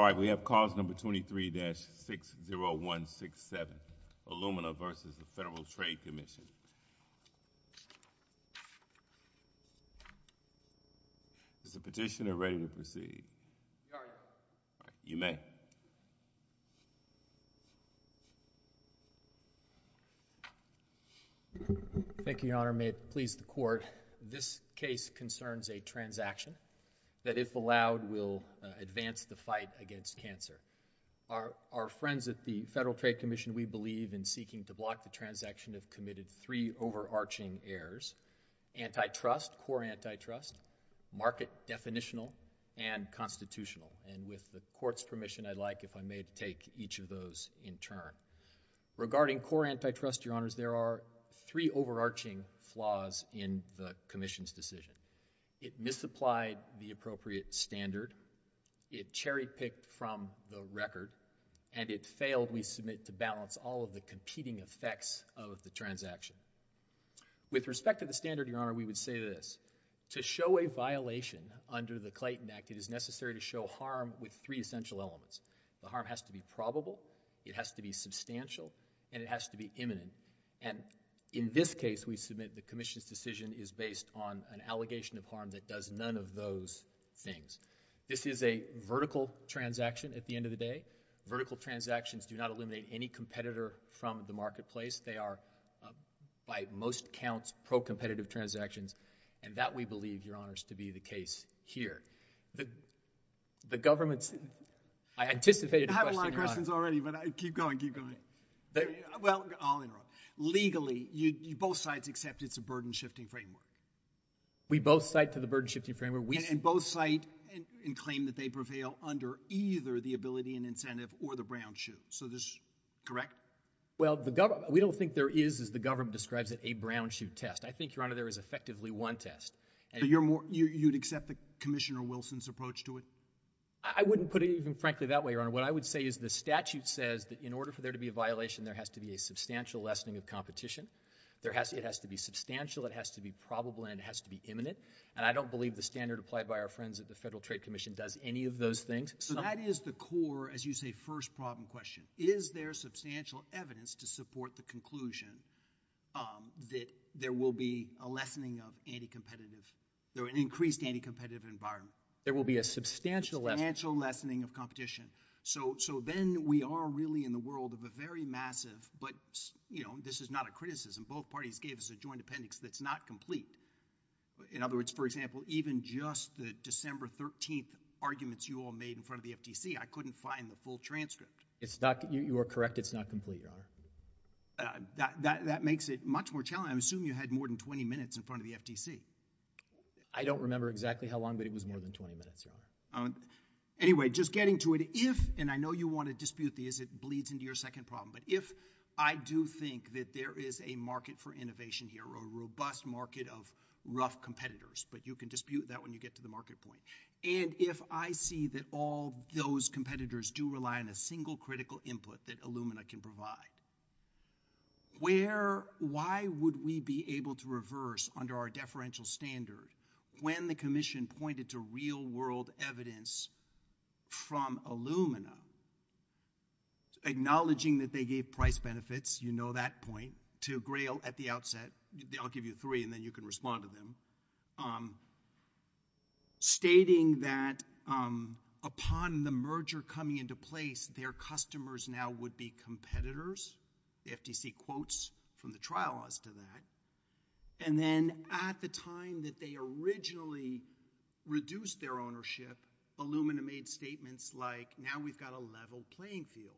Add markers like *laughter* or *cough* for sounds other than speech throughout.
All right, we have cause number 23-60167, Illumina v. Federal Trade Commission. Is the petitioner ready to proceed? You may. Thank you, Your Honor. May it please the Court, this case concerns a transaction that, if allowed, will uh, advance the fight against cancer. Our friends at the Federal Trade Commission, we believe, in seeking to block the transaction, have committed three overarching errors. Antitrust, core antitrust, market definitional, and constitutional. And with the Court's permission, I'd like, if I may, to take each of those in turn. Regarding core antitrust, Your Honors, there are three overarching flaws in the Commission's decision. It misapplied the appropriate standard, it cherry-picked from the record, and it failed, we submit, to balance all of the competing effects of the transaction. With respect to the standard, Your Honor, we would say this. To show a violation under the Clayton Act, it is necessary to show harm with three essential elements. The harm has to be probable, it has to be substantial, and it has to be imminent. And in this case, we submit the Commission's decision is based on an allegation of harm that does none of those things. This is a vertical transaction at the end of the day. Vertical transactions do not eliminate any competitor from the marketplace. They are, uh, by most counts, pro-competitive transactions. And that, we believe, Your Honors, to be the case here. The government's... I anticipated a question, Your Honor. I have a lot of questions already, but I keep going, keep going. Well, I'll interrupt. Legally, both sides accept it's a burden-shifting framework. We both cite to the burden-shifting framework. And both cite and claim that they prevail under either the ability and incentive or the brown shoe. So this correct? Well, we don't think there is, as the government describes it, a brown shoe test. I think, Your Honor, there is effectively one test. So you'd accept the Commissioner Wilson's approach to it? I wouldn't put it even frankly that way, Your Honor. What I would say is the statute says that in order for there to be a violation, there has to be a substantial lessening of competition. It has to be substantial, it has to be probable, and it has to be imminent. And I don't believe the standard applied by our friends at the Federal Trade Commission does any of those things. So that is the core, as you say, first problem question. Is there substantial evidence to support the conclusion um, that there will be a lessening of anti-competitive, there an increased anti-competitive environment? There will be a substantial lessening. Substantial lessening of competition. So then we are really in the world of a very massive, but, you know, this is not a criticism. Both parties gave us a joint appendix that's not complete. In other words, for example, even just the December 13th arguments you all made in front of the FTC, I couldn't find the full transcript. It's not, you are correct, it's not complete, Your Honor. Uh, that makes it much more challenging. I assume you had more than 20 minutes in front of the FTC. I don't remember exactly how long, but it was more than 20 minutes, Your Honor. Um, anyway, just getting to it, if, and I know you want to dispute this, it bleeds into your second problem, but if I do think that there is a market for innovation here, a robust market of rough competitors, but you can dispute that when you get to the market point, and if I see that all those competitors do rely on a single critical input that Illumina can provide, where, why would we be able to reverse under our deferential standard when the commission pointed to real world evidence from Illumina, acknowledging that they gave price benefits, you know that point, to Grail at the outset, I'll give you three and then you can respond to them, um, stating that um, upon the merger coming into place, their customers now would be competitors, the FTC quotes from the trial as to that, and then at the time that they originally reduced their ownership, Illumina made statements like, now we've got a level playing field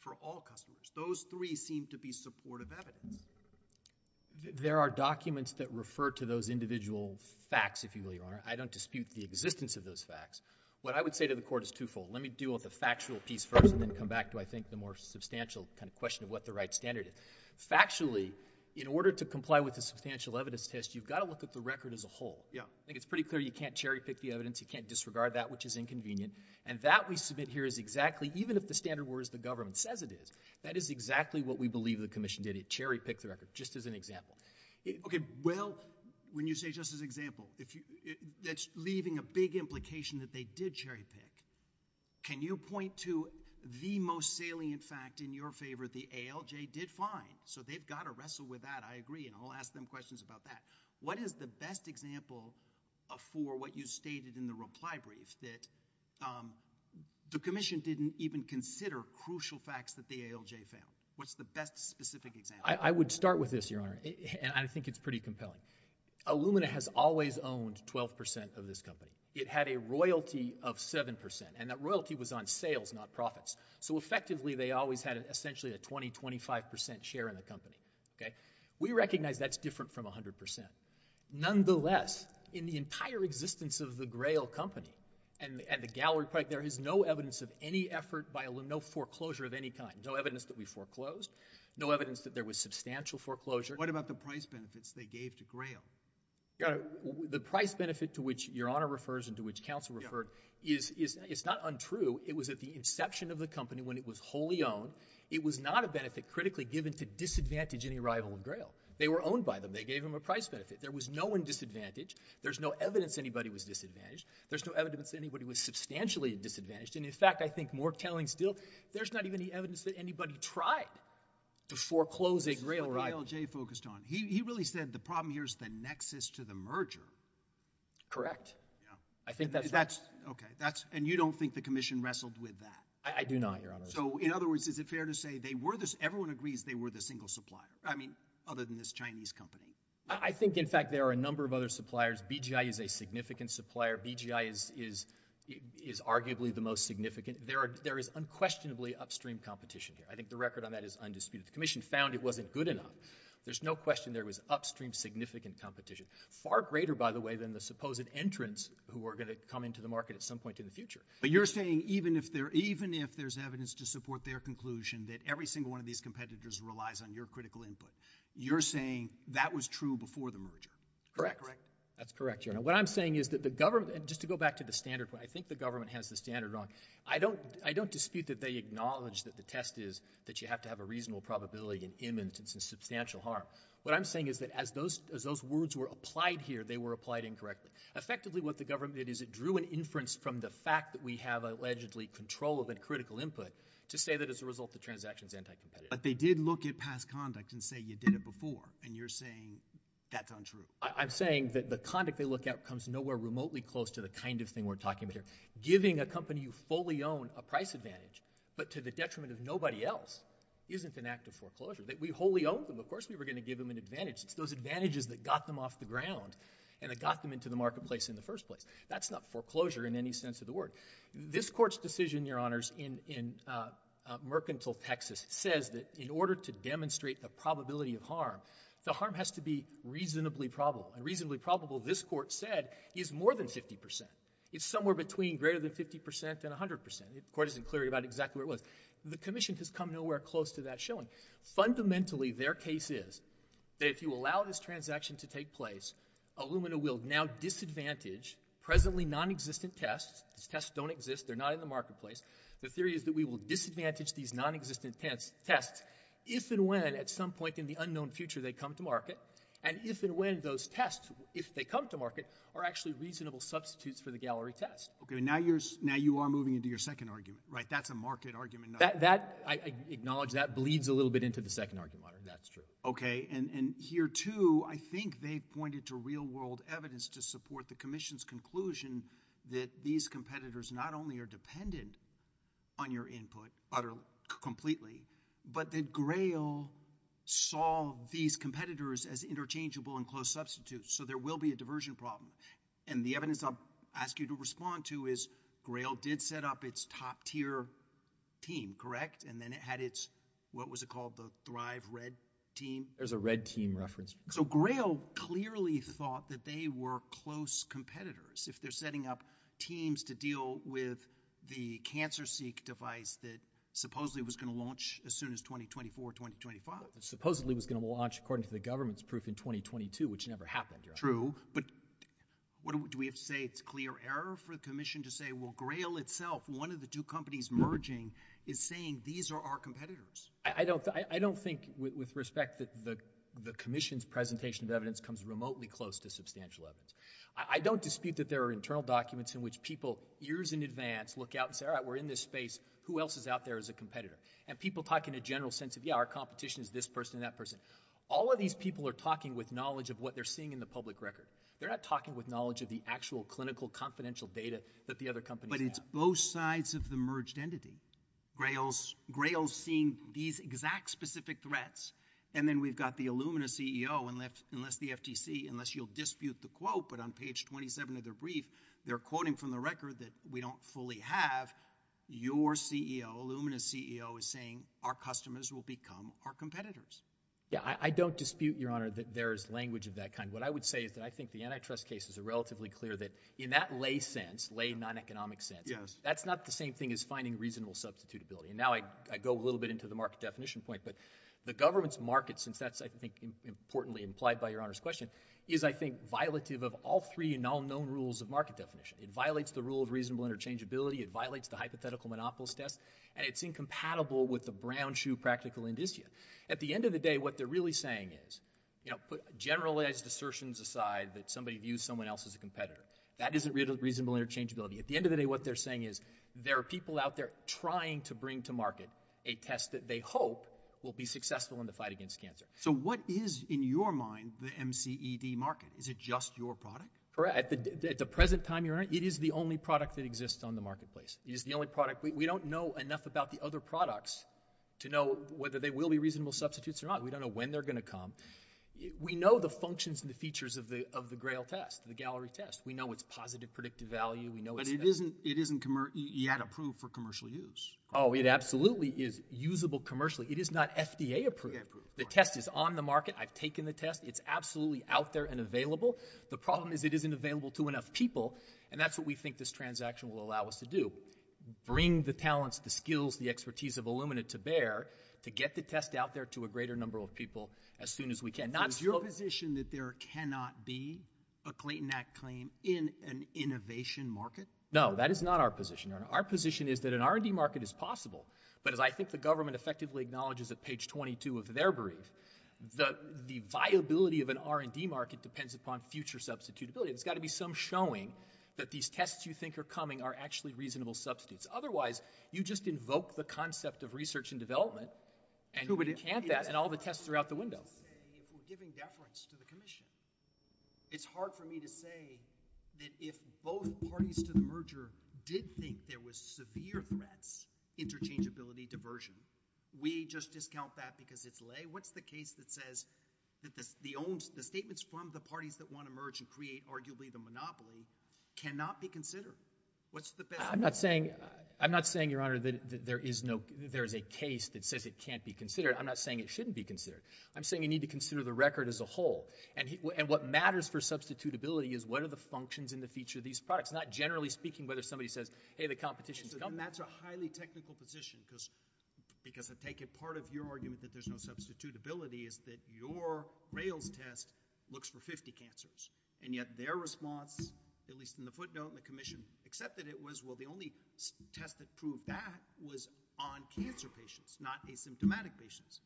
for all customers. Those three seem to be supportive evidence. There are documents that refer to those individual facts, if you will, Your Honor. I don't dispute the existence of those facts. What I would say to the Court is twofold. Let me deal with the factual piece first and then come back to, I think, the more substantial kind of question of what the right standard is. Factually, in order to comply with the substantial evidence test, you've got to look at the record as a whole. Yeah. I think it's pretty clear you can't cherry pick the evidence, you can't disregard that which is inconvenient, and that we submit here is exactly, even if the standard were as the government says it is, that is exactly what we believe the commission did. It cherry picked the record, just as an example. Okay, well, when you say just as an example, that's leaving a big implication that they did cherry pick. Can you point to the most salient fact in your favor the ALJ did find? So they've got to wrestle with that, I agree, and I'll ask them questions about that. What is the best example for what you stated in the reply brief, that um, the commission didn't even consider crucial facts that the ALJ found? What's the best specific example? I would start with this, Your Honor, and I think it's pretty compelling. Illumina has always owned 12% of this company. It had a royalty of 7%, and that royalty was on sales, not profits. So effectively, they always had essentially a 20, 25% share in the company. Okay? We recognize that's different from 100%. Nonetheless, in the entire existence of the Grail company and the Galleri project, there is no evidence of any effort by Illumina, no foreclosure of any kind, no evidence that we foreclosed, no evidence that there was substantial foreclosure. What about the price benefits they gave to Grail? The price benefit to which Your Honor refers and to which counsel referred is not untrue. It was at the inception of the company when it was wholly owned. It was not a benefit critically given to disadvantage any rival of Grail. They were owned by them. They gave them a price benefit. There was no one disadvantaged. There's no evidence anybody was disadvantaged. There's no evidence anybody was substantially disadvantaged. And in fact, I think more telling still, there's not even any evidence that anybody tried to foreclose a Grail rival. This is what the ALJ focused on. He really said the problem here is the nexus to the merger. Correct. I think that's right. Okay. That's and you don't think the commission wrestled with that? I do not, Your Honor. So in other words, is it fair to say they were the, everyone agrees they were the single supplier? I mean, other than this Chinese company. I think, in fact, there are a number of other suppliers. BGI is a significant supplier. BGI is arguably the most significant. There is unquestionably upstream competition here. I think the record on that is undisputed. The commission found it wasn't good enough. There's no question there was upstream significant competition. Far greater, by the way, than the supposed entrants who are going to come into the market at some point in the future. But you're saying even if there's evidence to support their conclusion that every single one of these competitors relies on your critical input, you're saying that was true before the merger? Correct? Correct. That's correct, Your Honor. What I'm saying is that the government, just to go back to the standard point, I think the government has the standard wrong. I don't dispute that they acknowledge that the test is that you have to have a reasonable probability in imminent and substantial harm. What I'm saying is that as those words were applied here, they were applied incorrectly. Effectively, what the government did is it drew an inference from the fact that we have allegedly control of a critical input to say that as a result the transaction is anti-competitive. But they did look at past conduct and say you did it before, and you're saying that's untrue. I'm saying that the conduct they look at comes nowhere remotely close to the kind of thing we're talking about here. Giving a company you fully own a price advantage, but to the detriment of nobody else, isn't an act of foreclosure. That we wholly own them. Of course we were going to give them an advantage. It's those advantages that got them off the ground and that got them into the marketplace in the first place. That's not foreclosure in any sense of the word. This Court's decision, Your Honors, in uh, uh, Mercantile, Texas, says that in order to demonstrate the probability of harm, the harm has to be reasonably probable. And reasonably probable, this Court said, is more than 50 percent. It's somewhere between greater than 50 percent and 100 percent. The Court isn't clear about exactly where it was. The Commission has come nowhere close to that showing. Fundamentally, their case is that if you allow this transaction to take place, Illumina will now disadvantage presently non-existent tests. These tests don't exist. They're not in the marketplace. The theory is that we will disadvantage these non-existent tests if and when, at some point in the unknown future, they come to market, and if and when those tests, if they come to market, are actually reasonable substitutes for the Galleri test. Okay. Now you are now you are moving into your second argument, right? That's a market argument. That, that I acknowledge that bleeds a little bit into the second argument. That's true. Okay. And here, too, I think they've pointed to real-world evidence to support the Commission's conclusion that these competitors not only are dependent on your input utterly completely, but that Grail saw these competitors as interchangeable and close substitutes. So there will be a diversion problem. And the evidence I'll ask you to respond to is Grail did set up its top-tier team, correct? And then it had its, what was it called, the Thrive Red team? There's a red team reference. So Grail clearly thought that they were close competitors if they're setting up teams to deal with the CancerSeek device that supposedly was going to launch as soon as 2024, 2025. Supposedly was going to launch, according to the government's proof, in 2022, which never happened. True. But do we have to say it's clear error for the Commission to say, well, Grail itself, one of the two companies merging, is saying these are our competitors? I don't think, with respect, that the the commission's presentation of evidence comes remotely close to substantial evidence. I don't dispute that there are internal documents in which people years in advance look out and say, all right, we're in this space. Who else is out there as a competitor? And people talk in a general sense of, yeah, our competition is this person and that person. All of these people are talking with knowledge of what they're seeing in the public record. They're not talking with knowledge of the actual clinical confidential data that the other companies have. But it's both sides of the merged entity. Grail's seeing these exact specific threats, and then we've got the Illumina CEO, unless the FTC, unless you'll dispute the quote, but on page 27 of their brief, they're quoting from the record that we don't fully have. Your CEO, Illumina's CEO, is saying our customers will become our competitors. Yeah, I don't dispute, Your Honor, that there is language of that kind. What I would say is that I think the antitrust cases are relatively clear that in that lay sense, lay non-economic sense, that's not the same thing as finding reasonable substitutability. And now I go a little bit into the market definition point, but the government's market, since that's, I think, importantly implied by Your Honor's question, is, I think, violative of all three now-known rules of market definition. It violates the rule of reasonable interchangeability. It violates the hypothetical monopolist test. And it's incompatible with the brown shoe practical indicia. At the end of the day, what they're really saying is, you know, put generalized assertions aside that somebody views someone else as a competitor. That isn't reasonable interchangeability. At the end of the day, what they're saying is there are people out there trying to bring to market a test that they hope will be successful in the fight against cancer. So what is, in your mind, the MCED market? Is it just your product? Correct. At the present time, Your Honor, it is the only product that exists on the marketplace. It is the only product. We don't know enough about the other products to know whether they will be reasonable substitutes or not. We don't know when they're going to come. We know the functions and the features of the GRAIL test, the Galleri test. We know its positive predictive value. We know it's... But it isn't yet approved for commercial use. Oh, it absolutely is usable commercially. It is not FDA approved. The test is on the market. I've taken the test. It's absolutely out there and available. The problem is it isn't available to enough people, and that's what we think this transaction will allow us to do. Bring the talents, the skills, the expertise of Illumina to bear to get the test out there to a greater number of people as soon as we can. So is your position that there cannot be a Clayton Act claim in an innovation market? No, that is not our position, Your Honor. Our position is that an R&D market is possible, but as I think the government effectively acknowledges at page 22 of their brief, the viability of an R&D market depends upon future substitutability. There's got to be some showing that these tests you think are coming are actually reasonable substitutes. Otherwise, you just invoke the concept of research and development, and you can't that, and all the tests are out the window. If we're giving deference to the commission, it's hard for me to say that if both parties to the merger did think there was severe threats, interchangeability, diversion, we just discount that because it's lay? What's the case that says that the statements from the parties that want to merge and create arguably the monopoly cannot be considered? What's the best... I'm not saying, Your Honor, that there is no, there is a case that says it can't be considered. I'm not saying it shouldn't be considered. I'm saying you need to consider the record as a whole, and what matters for substitutability is what are the functions and the feature of these products, not generally speaking whether somebody says, hey, the competition's coming. And that's a highly technical position because I take it part of your argument that there's no substitutability is that your Rails test looks for 50 cancers, and yet their response, at least in the footnote in the commission, accepted it was, well, the only test that proved that was on cancer patients, not asymptomatic patients.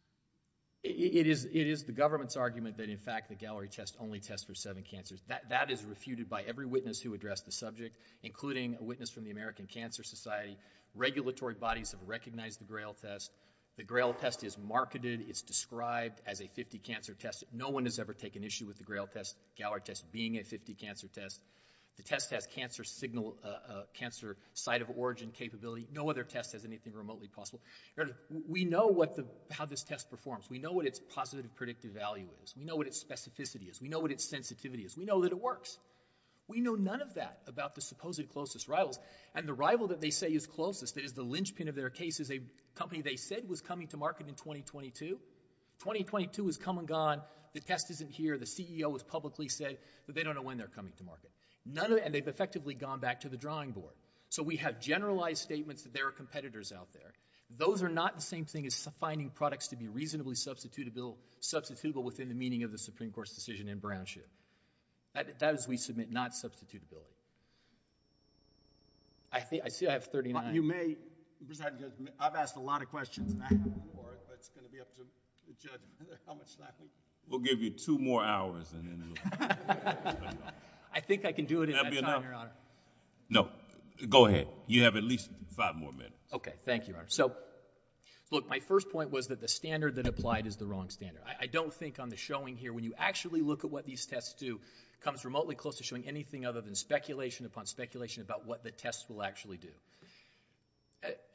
It is the government's argument that, in fact, the Galleri test only tests for seven cancers. That is refuted by every witness who addressed the subject, including a witness from the American Cancer Society. Regulatory bodies have recognized the GRAIL test. The GRAIL test is marketed. It's described as a 50-cancer test. No one has ever taken issue with the GRAIL test, Galleri test, being a 50-cancer test. The test has cancer signal, uh, uh, cancer site of origin capability. No other test has anything remotely possible. We know how this test performs. We know what its positive predictive value is. We know what its specificity is. We know what its sensitivity is. We know that it works. We know none of that about the supposed closest rivals, and the rival that they say is closest, that is the linchpin of their case, is a company they said was coming to market in 2022. 2022 has come and gone. The test isn't here. The CEO has publicly said that they don't know when they're coming to market. None of, and they've effectively gone back to the drawing board. So we have generalized statements that there are competitors out there. Those are not the same thing as finding products to be reasonably substitutable within the meaning of the Supreme Court's decision in Brown Shoe. That is, we submit not substitutability. I see I have 39. You may, I've asked a lot of questions, and I have more, but it's going to be up to the judge *laughs* how much time we We'll give you two more hours and then we'll... *laughs* I think I can do it in that time. Your Honor. No, go ahead. You have at least five more minutes. Okay, thank you, Your Honor. So, look, my first point was that the standard that applied is the wrong standard. I, I don't think on the showing here, when you actually look at what these tests do, comes remotely close to showing anything other than speculation upon speculation about what the tests will actually do.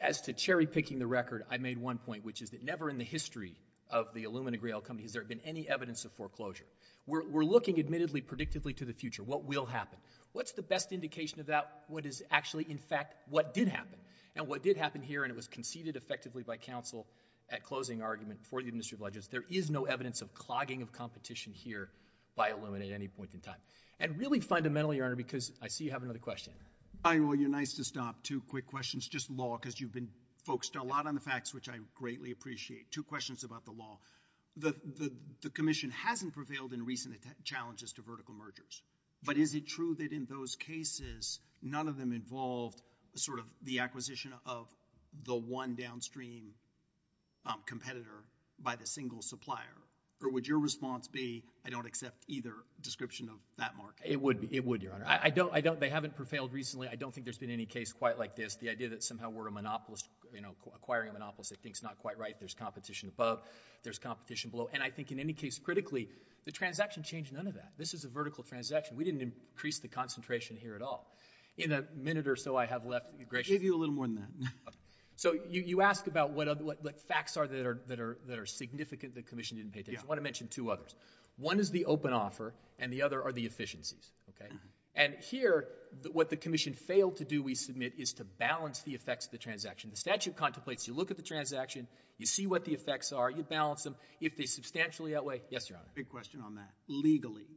As to cherry picking the record, I made one point, which is that never in the history of the Illumina Grail company has there been any evidence of foreclosure. We're, looking admittedly, predictively to the future. What will happen? What's the best indication of that? What is actually, in fact, what did happen? And what did happen here, and it was conceded effectively by counsel at closing argument for the administrative ledgers, there is no evidence of clogging of competition here by Illumina at any point in time. And really fundamentally, Your Honor, because I see you have another question. I, well, you're nice to stop. Two quick questions, just law, because you've been focused a lot on the facts, which I greatly appreciate. Two questions about the law. The, commission hasn't prevailed in recent challenges to vertical mergers. But is it true that in those cases, none of them involved sort of the acquisition of the one downstream um, competitor by the single supplier? Or would your response be, I don't accept either description of that market? It would be, it would, Your Honor. I, don't, I don't, they haven't prevailed recently. I don't think there's been any case quite like this. The idea that somehow we're a monopolist, you know, acquiring a monopolist, I think is not quite right. There's competition above, there's competition below. And I think in any case, critically, the transaction changed none of that. This is a vertical transaction. We didn't increase the concentration here at all. In a minute or so I have left, I gave you a little more than that. *laughs* So you, you ask about what, facts are that are, that are, that are significant the commission didn't pay attention. I want to mention two others. One is the open offer, and the other are the efficiencies. Okay, Mm-hmm. and here, what the commission failed to do, we submit, is to balance the effects of the transaction. The statute contemplates you look at the transaction, you see what the effects are, you balance them. If they substantially outweigh, yes, Your Honor. Big question on that. Legally,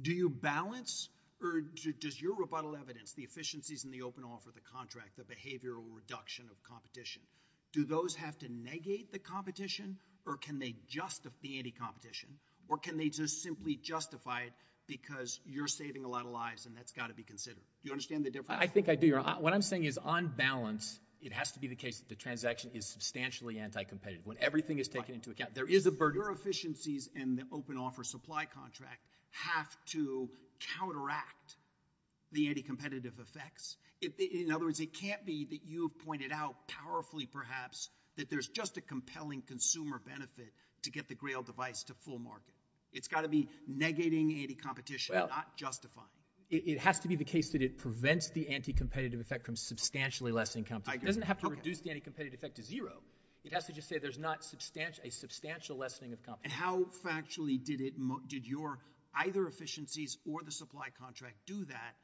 do you balance or does your rebuttal evidence, the efficiencies in the open offer, the contract, the behavioral reduction of competition, do those have to negate the competition or can they justify the anti-competition? Or can they just simply justify it because you're saving a lot of lives and that's got to be considered? Do you understand the difference? I think I do, Your Honor. What I'm saying is, on balance, it has to be the case that the transaction is substantially anti-competitive. When everything is taken into account, there is a burden. your efficiencies and the open offer supply contract have to counteract the anti-competitive effects. In other words, it can't be that you've pointed out powerfully, perhaps, that there's just a compelling consumer benefit to get the Grail device to full market. It's got to be negating anti-competition, not justifying. It, it has to be the case that it prevents the anti-competitive effect from substantially lessening competition. It doesn't have to reduce the anti-competitive effect to zero. It has to just say there's not a substantial lessening of competition. And how factually did it, mo- did your either efficiencies or the supply contract do that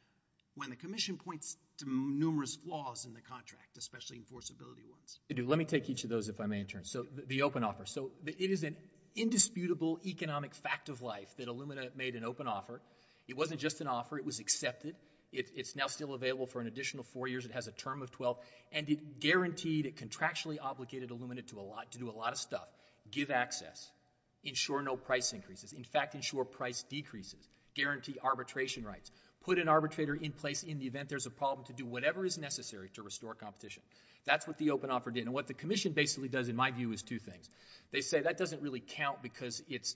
when the commission points to numerous flaws in the contract, especially enforceability ones? Let me take each of those if I may in turn. So the, the open offer. So it is an indisputable economic fact of life that Illumina made an open offer. It wasn't just an offer, it was accepted. It, it's now still available for an additional four years. It has a term of 12. And it guaranteed, it contractually obligated Illumina to, a lot, to do a lot of stuff. Give access. Ensure no price increases. In fact, ensure price decreases. Guarantee arbitration rights. Put an arbitrator in place in the event there's a problem to do whatever is necessary to restore competition. That's what the open offer did. And what the commission basically does, in my view, is two things. They say that doesn't really count because it's,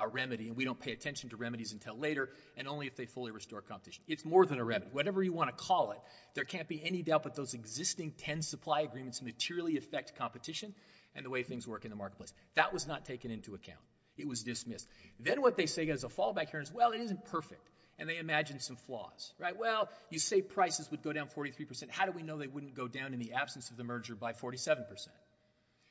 a remedy and we don't pay attention to remedies until later and only if they fully restore competition. It's more than a remedy. Whatever you want to call it, there can't be any doubt that those existing 10 supply agreements materially affect competition and the way things work in the marketplace. That was not taken into account. It was dismissed. Then what they say as a fallback here is, well, it isn't perfect. And they imagine some flaws, right? Well, you say prices would go down 43%. How do we know they wouldn't go down in the absence of the merger by 47%?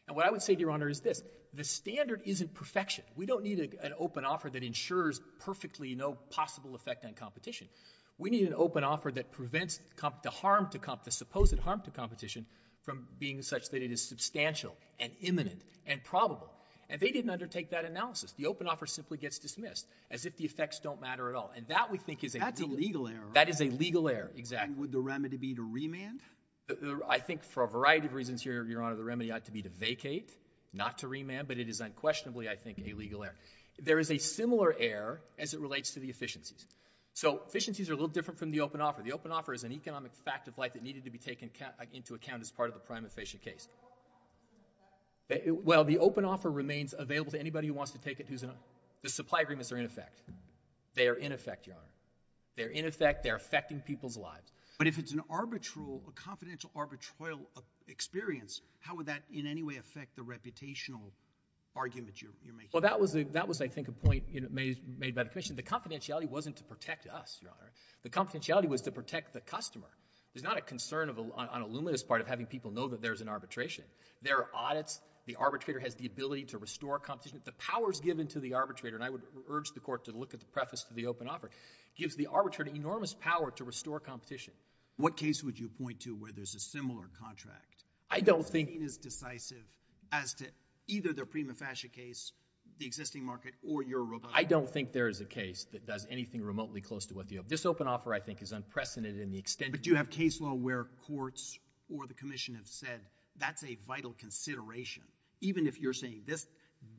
And what I would say to Your Honor is this. The standard isn't perfection. We don't need an open offer that ensures perfectly no possible effect on competition. We need an open offer that prevents the harm to comp- the supposed harm to competition from being such that it is substantial and imminent and probable. And they didn't undertake that analysis. The open offer simply gets dismissed as if the effects don't matter at all. And that we think is a That's a legal error. That is a legal error, exactly. Would the remedy be to remand? I think for a variety of reasons here, Your Honor, the remedy ought to be to vacate, not to remand, but it is unquestionably, I think, a legal error. There is a similar error as it relates to the efficiencies. So efficiencies are a little different from the open offer. The open offer is an economic fact of life that needed to be taken into account as part of the prima facie case. Well, the open offer remains available to anybody who wants to take it who's an The supply agreements are in effect. They are in effect, Your Honor. They're in effect. They're affecting people's lives. But if it's an arbitral, a confidential arbitral experience, how would that in any way affect the reputational argument you're making? Well, that was, a that was I think, a point made by the commission. The confidentiality wasn't to protect us, Your Honor. The confidentiality was to protect the customer. There's not a concern on Illumina's part of having people know that there's an arbitration. There are audits. The arbitrator has the ability to restore competition. The powers given to the arbitrator, and I would urge the court to look at the preface to the open offer, gives the arbitrator enormous power to restore competition. What case would you point to where there's a similar contract? I don't think... is decisive as to either the prima facie case, the existing market, or your robust... I don't think there is a case that does anything remotely close to what the... This open offer, I think, is unprecedented in the extent... But do you have case law where courts or the commission have said that's a vital consideration, even if you're saying this,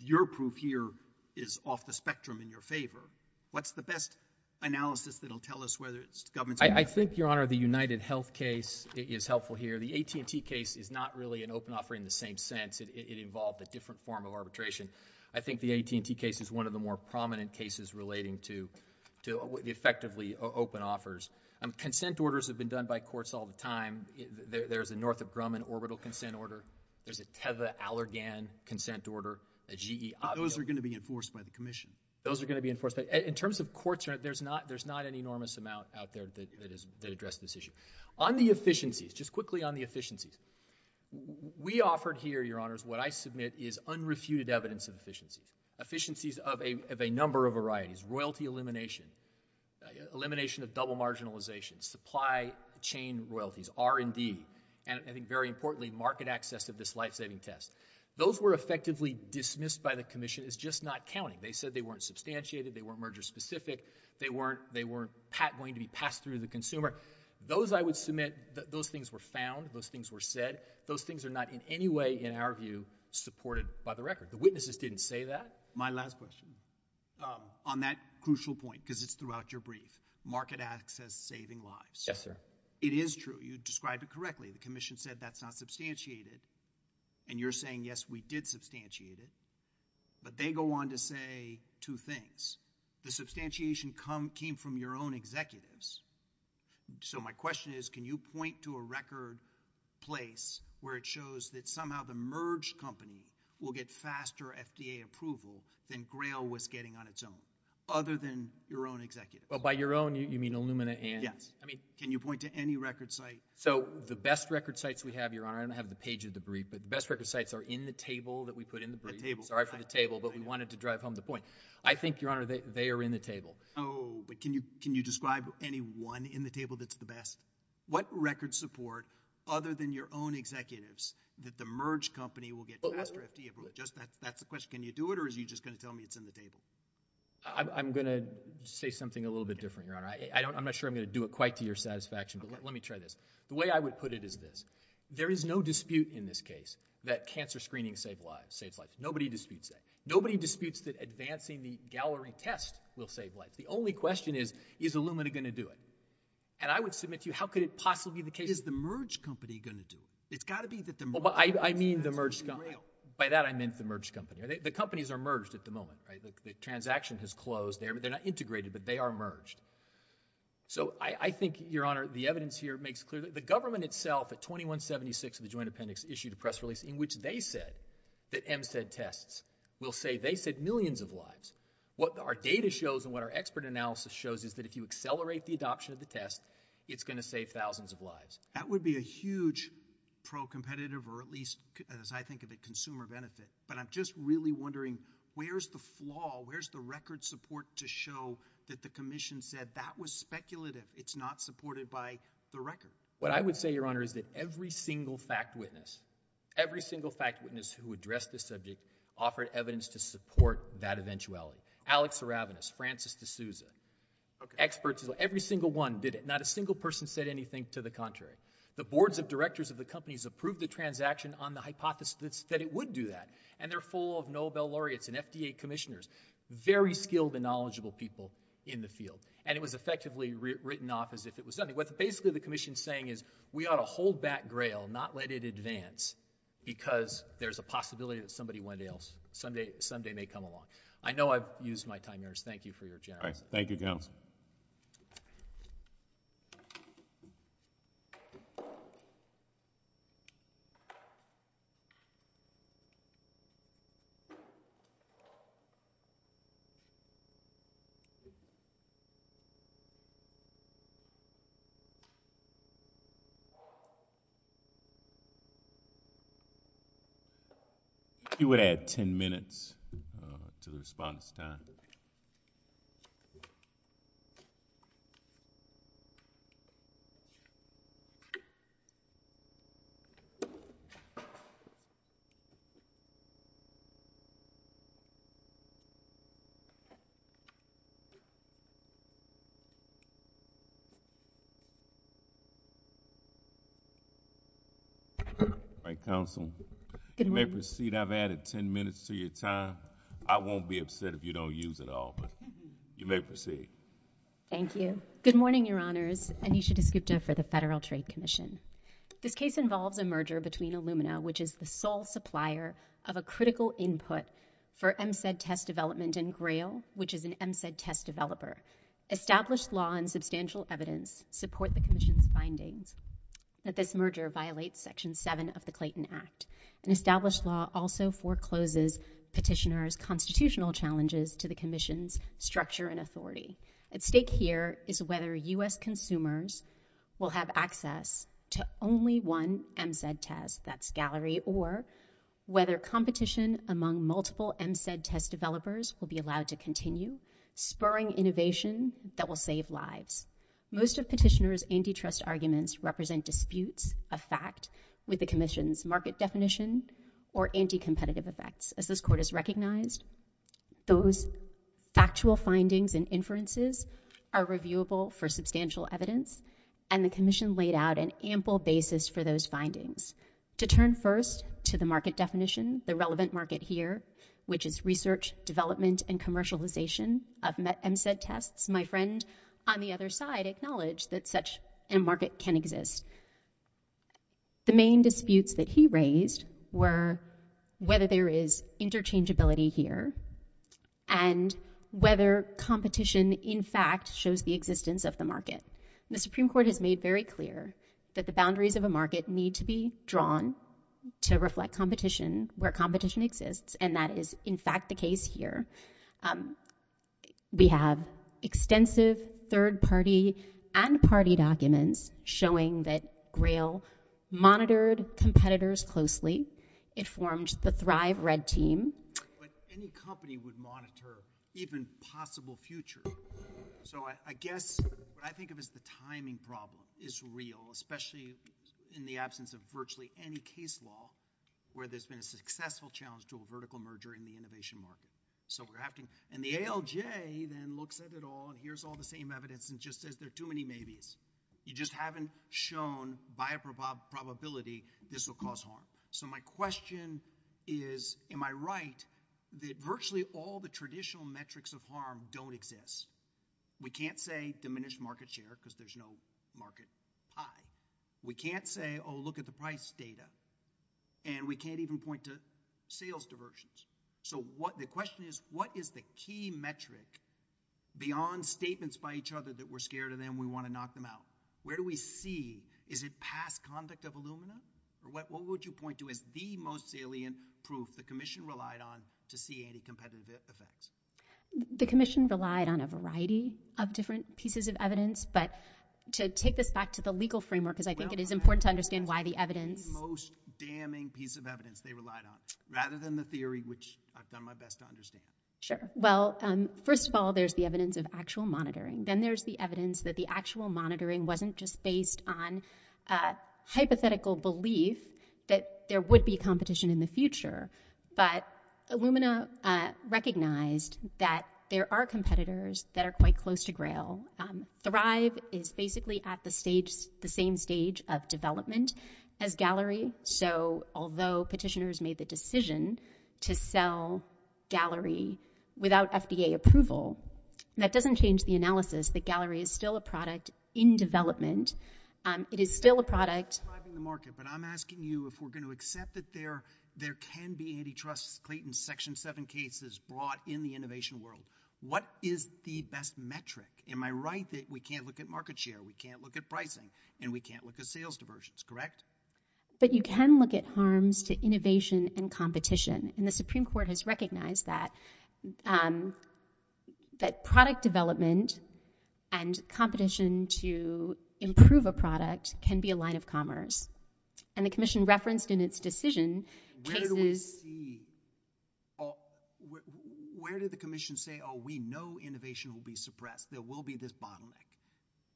your proof here is off the spectrum in your favor? What's the best analysis that'll tell us whether it's government... I think, Your Honor, the United Health case is helpful here. The AT&T case is not really an open offer in the same sense. It involved a different form of arbitration. I think the AT&T case is one of the more prominent cases relating to effectively open offers. Um, consent orders have been done by courts all the time. There's a Northrop Grumman orbital consent order. There's a Teva Allergan consent order, a GE... Those are going to be enforced by the commission. Those are going to be enforced. In terms of courts, there's not an enormous amount out there that address this issue. On the efficiencies, just quickly on the efficiencies, we offered here, Your Honors, what I submit is unrefuted evidence of efficiencies. Efficiencies of a number of varieties. Royalty elimination, elimination of double marginalization, supply chain royalties, R&D, and I think very importantly, market access of this life-saving test. Those were effectively dismissed by the commission as just not counting. They said they weren't substantiated, they weren't merger-specific, they weren't going to be passed through the consumer. Those, I would submit, those things were found, those things were said. Those things are not in any way, in our view, supported by the record. The witnesses didn't say that. My last question. Um, on that crucial point, because it's throughout your brief, market access saving lives. Yes, sir. It is true. You described it correctly. The commission said that's not substantiated, and you're saying, yes, we did substantiate it, but they go on to say two things. The substantiation came from your own executives. So my question is, can you point to a record place where it shows that somehow the merged company will get faster FDA approval than Grail was getting on its own, other than your own executives? Well, by your own, you mean Illumina and... Yes. I mean, Can you point to any record site? So the best record sites we have, Your Honor, I don't have the page of the brief, but the best record sites are in the table that we put in the brief. The table. Sorry for the table, but we wanted to drive home the point. I think, Your Honor, they are in the table. Oh, but can you describe any one in the table that's the best? What record support, other than your own executives, that the merged company will get faster FDA approval? Just that's the question. Can you do it, or are you just going to tell me it's in the table? I'm going to say something a little bit different, Your Honor. I'm not sure I'm going to do it quite to your satisfaction, but let me try this. The way I would put it is this. There is no dispute in this case that cancer screening saves lives. Nobody disputes that. Nobody disputes that advancing the Galleri test will save lives. The only question is, is Illumina going to do it? And I would submit to you, how could it possibly be the case... Is the merged company going to do it? It's got to be that the... I mean the merged company. By that, I meant the merged company. The companies are merged at the moment, right? The transaction has closed. They're not integrated, but they are merged. So I think, Your Honor, the evidence here makes clear that the government itself, at 2176 of the Joint Appendix, issued a press release in which they said that MCED tests will save, they said, millions of lives. What our data shows and what our expert analysis shows is that if you accelerate the adoption of the test, it's going to save thousands of lives. That would be a huge pro-competitive, or at least, as I think of it, consumer benefit. But I'm just really wondering, where's the flaw? Where's the record support to show that the commission said that was speculative? It's not supported by the record. What I would say, Your Honor, is that every single fact witness, every single fact witness who addressed this subject offered evidence to support that eventuality. Alex Aravanis, Francis deSouza, experts, every single one did it. Not a single person said anything to the contrary. The boards of directors of the companies approved the transaction on the hypothesis that it would do that. And they're full of Nobel laureates and FDA commissioners, very skilled and knowledgeable people in the field. And it was effectively written off as if it was nothing. What basically the commission's saying is, we ought to hold back Grail, not let it advance, because there's a possibility that somebody else, someday may come along. I know I've used my time, Your Honors. Thank you for your All right, generosity. thank you, counsel. You would add 10 minutes uh, to the respondent's time. All right, counsel. You may proceed. I've added 10 minutes to your time. I won't be upset if you don't use it all, but you may proceed. Thank you. Good morning, Your Honors. Anisha Dasgupta for the Federal Trade Commission. This case involves a merger between Illumina, which is the sole supplier of a critical input for MCED test development, and Grail, which is an MCED test developer. Established law and substantial evidence support the Commission's findings that this merger violates Section 7 of the Clayton Act. And established law also forecloses petitioners' constitutional challenges to the Commission's structure and authority. At stake here is whether U.S. consumers will have access to only one MCED test, that's Galleri, or whether competition among multiple MCED test developers will be allowed to continue, spurring innovation that will save lives. Most of petitioners' antitrust arguments represent disputes of fact with the Commission's market definition or anti-competitive effects. As this Court has recognized, those factual findings and inferences are reviewable for substantial evidence, and the Commission laid out an ample basis for those findings. To turn first to the market definition, the relevant market here, which is research, development, and commercialization of MCED tests, my friend on the other side acknowledged that such a market can exist. The main disputes that he raised were whether there is interchangeability here and whether competition, in fact, shows the existence of the market. The Supreme Court has made very clear that the boundaries of a market need to be drawn to reflect competition where competition exists, and that is, in fact, the case here. Um, we have extensive third-party and party documents showing that Grail monitored competitors closely. It formed the Thrive Red Team. But any company would monitor even possible future. So I guess what I think of as the timing problem is real, especially in the absence of virtually any case law where there's been a successful challenge to a vertical merger in the innovation market. So we're having, and the ALJ then looks at it all and hears all the same evidence and just says there are too many maybes. You just haven't shown by a probability this will cause harm. So my question is, am I right that virtually all the traditional metrics of harm don't exist? We can't say diminished market share because there's no market pie. We can't say, oh, look at the price data. And we can't even point to sales diversions. So the question is, what is the key metric beyond statements by each other that we're scared of them, we want to knock them out? Where do we see, is it past conduct of Illumina? Or what would you point to as the most salient proof the commission relied on to see any competitive effects? The commission relied on a variety of different pieces of evidence, but to take this back to the legal framework, because I think it is important to understand why the evidence... The most damning piece of evidence they relied on, rather than the theory, which I've done my best to understand. Sure. Well, um, first of all, there's the evidence of actual monitoring. Then there's the evidence that the actual monitoring wasn't just based on a hypothetical belief that there would be competition in the future, but Illumina uh, recognized that there are competitors that are quite close to Grail. Um, Thrive is basically at the same stage of development as Galleri. So although petitioners made the decision to sell Galleri without FDA approval, that doesn't change the analysis that Galleri is still a product in development. Um, it is still a product... ...Describing the market, but I'm asking you, if we're going to accept that there can be antitrust Clayton Section 7 cases brought in the innovation world. What is the best metric? Am I right that we can't look at market share, we can't look at pricing, and we can't look at sales diversions, correct? But you can look at harms to innovation and competition, and the Supreme Court has recognized um, that product development and competition to improve a product can be a line of commerce. And the Commission referenced in its decision cases... Where do we see... Uh, where did the Commission say, oh, we know innovation will be suppressed, there will be this bottleneck?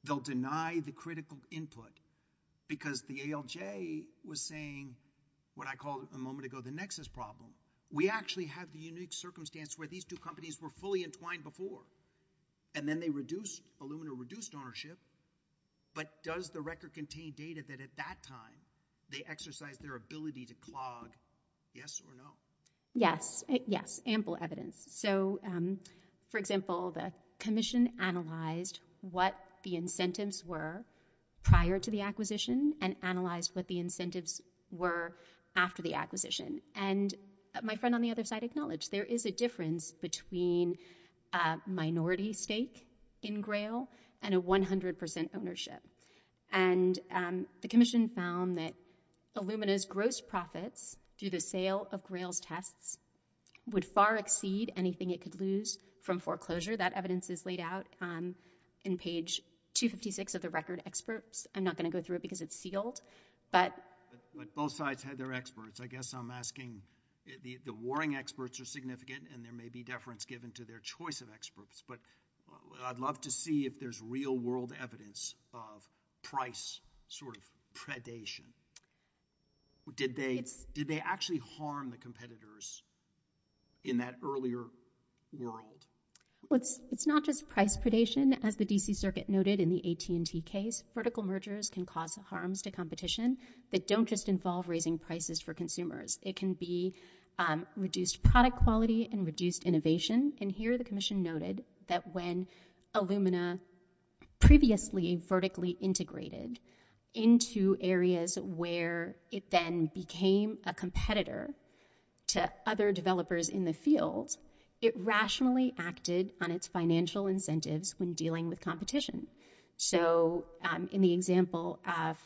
They'll deny the critical input because the ALJ was saying what I called a moment ago the nexus problem. We actually have the unique circumstance where these two companies were fully entwined before, and then they reduced, Illumina reduced ownership, but does the record contain data that at that time they exercised their ability to clog, yes or no? Yes, yes, ample evidence. So, um, for example, the Commission analyzed what the incentives were prior to the acquisition and analyzed what the incentives were after the acquisition. And my friend on the other side acknowledged there is a difference between a minority stake in Grail and a 100% ownership. And um, the Commission found that Illumina's gross profits through the sale of Grail's tests would far exceed anything it could lose from foreclosure. That evidence is laid out um, in page 256 of the record experts. I'm not going to go through it because it's sealed, but... But both sides had their experts. I guess I'm asking, the warring experts are significant and there may be deference given to their choice of experts, but I'd love to see if there's real world evidence of price sort of predation. Did they actually harm the competitors in that earlier world? Well, it's not just price predation. As the D.C. Circuit noted in the AT&T case, vertical mergers can cause harms to competition that don't just involve raising prices for consumers. It can be um, reduced product quality and reduced innovation. And here the Commission noted that when Illumina previously vertically integrated into areas where it then became a competitor to other developers in the field, it rationally acted on its financial incentives when dealing with competition. So um, in the example of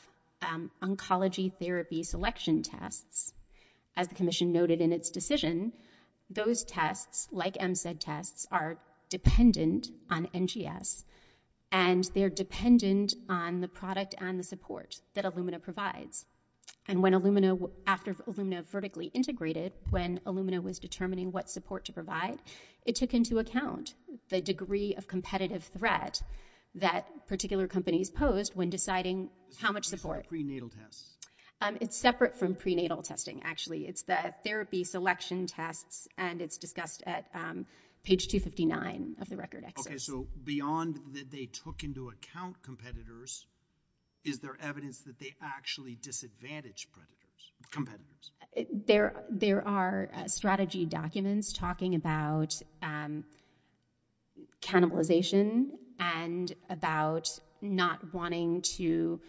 um, oncology therapy selection tests, as the Commission noted in its decision, those tests, like MCED tests, are dependent on NGS and they're dependent on the product and the support that Illumina provides. And when Illumina, after Illumina vertically integrated, when Illumina was determining what support to provide, it took into account the degree of competitive threat that particular companies posed when deciding how much support. Prenatal tests. Um, it's separate from prenatal testing, actually. It's the therapy selection tests and it's discussed at um, page 259 of the record excerpt. Okay, so beyond that they took into account competitors, is there evidence that they actually disadvantaged competitors? There are uh, strategy documents talking about um, cannibalization and about not wanting to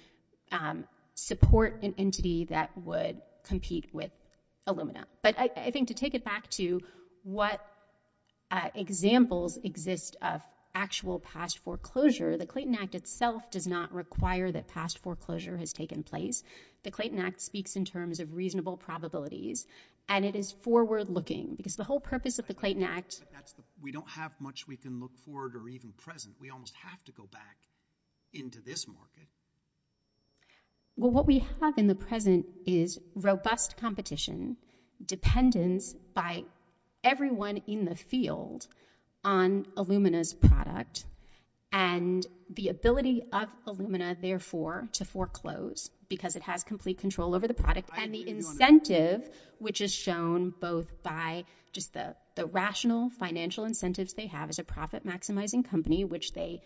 um, support an entity that would compete with Illumina. But I think to take it back to what uh, examples exist of actual past foreclosure, the Clayton Act itself does not require that past foreclosure has taken place. The Clayton Act speaks in terms of reasonable probabilities and it is forward-looking because the whole purpose of the Clayton Act... We don't have much we can look forward or even present. We almost have to go back into this market. Well, what we have in the present is robust competition, dependence by everyone in the field on Illumina's product and the ability of Illumina, therefore, to foreclose because it has complete control over the product and the incentive, which is shown both by just the rational financial incentives they have as a profit-maximizing company, which they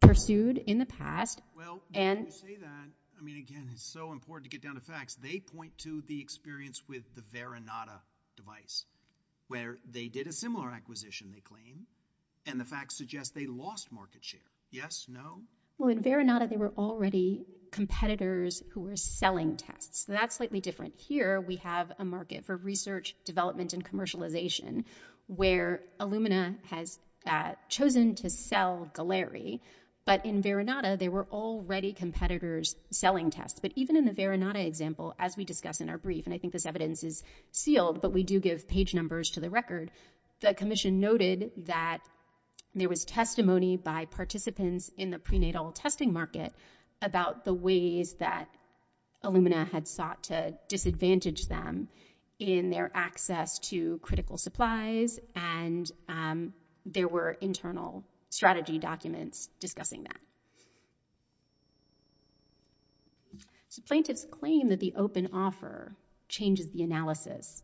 pursued in the past. Well, when you say that, I mean, again, it's so important to get down to facts. They point to the experience with the Verinata device where they did a similar acquisition, they claim, and the facts suggest they lost market share. Yes? No? Well, in Verinata, they were already competitors who were selling tests. So that's slightly different. Here we have a market for research, development, and commercialization where Illumina has uh, chosen to sell Galleri, but in Verinata there were already competitors selling tests. But even in the Verinata example, as we discuss in our brief, and I think this evidence is sealed, but we do give page numbers to the record, the commission noted that there was testimony by participants in the prenatal testing market about the ways that Illumina had sought to disadvantage them in their access to critical supplies, and um, there were internal strategy documents discussing that. So plaintiffs claim that the open offer changes the analysis